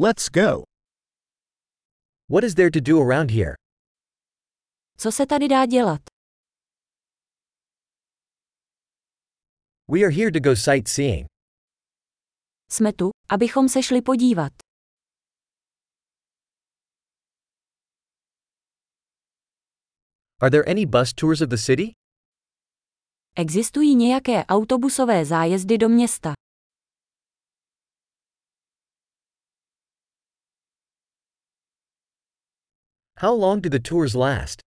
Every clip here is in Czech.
Let's go. What is there to do around here? Co se tady dá dělat? We are here to go sightseeing. Jsme tu, abychom se šli podívat. Are there any bus tours of the city? Existují nějaké autobusové zájezdy do města. How long do the tours last?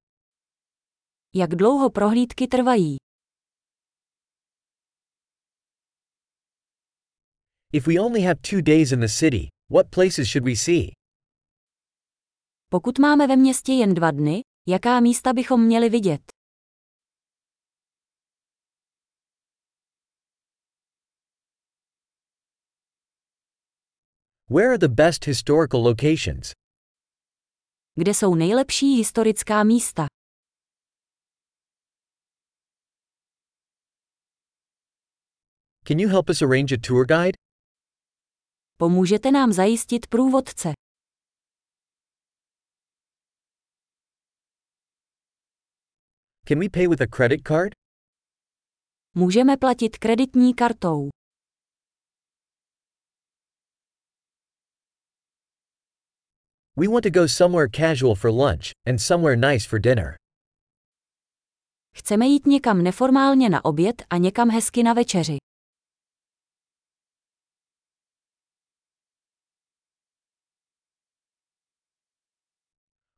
Jak dlouho prohlídky trvají? If we only have two days in the city, what places should we see? Pokud máme ve městě jen dva dny, jaká místa bychom měli vidět? Where are the best historical locations? Kde jsou nejlepší historická místa? Can you help us arrange a tour guide? Pomůžete nám zajistit průvodce. Can we pay with a credit card? Můžeme platit kreditní kartou. We want to go somewhere casual for lunch and somewhere nice for dinner. Chceme jít někam neformálně na oběd a někam hezky na večeři.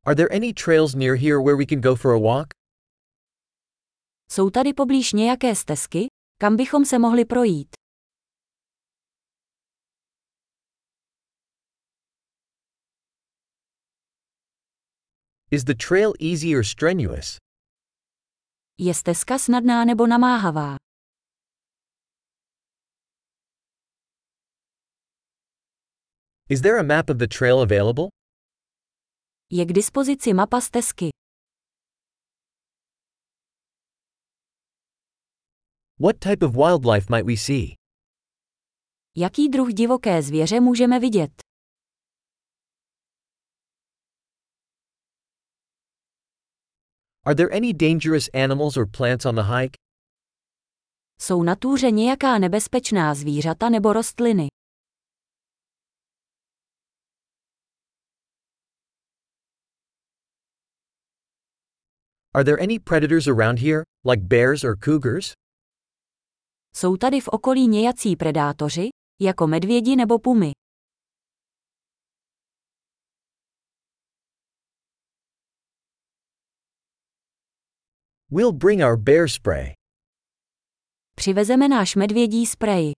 Are there any trails near here where we can go for a walk? Jsou tady poblíž nějaké stezky, kam bychom se mohli projít. Is the trail easy or strenuous? Je stezka snadná nebo namáhavá? Is there a map of the trail available? Je k dispozici mapa stezky. What type of wildlife might we see? Jaký druh divoké zvěře můžeme vidět? Are there any dangerous animals or plants on the hike? Jsou na túře nějaká nebezpečná zvířata nebo rostliny? Are there any predators around here, like bears or cougars? Jsou tady v okolí nějací predátoři, jako medvědi nebo pumy? We'll bring our bear spray. Přivezeme náš medvědí sprej.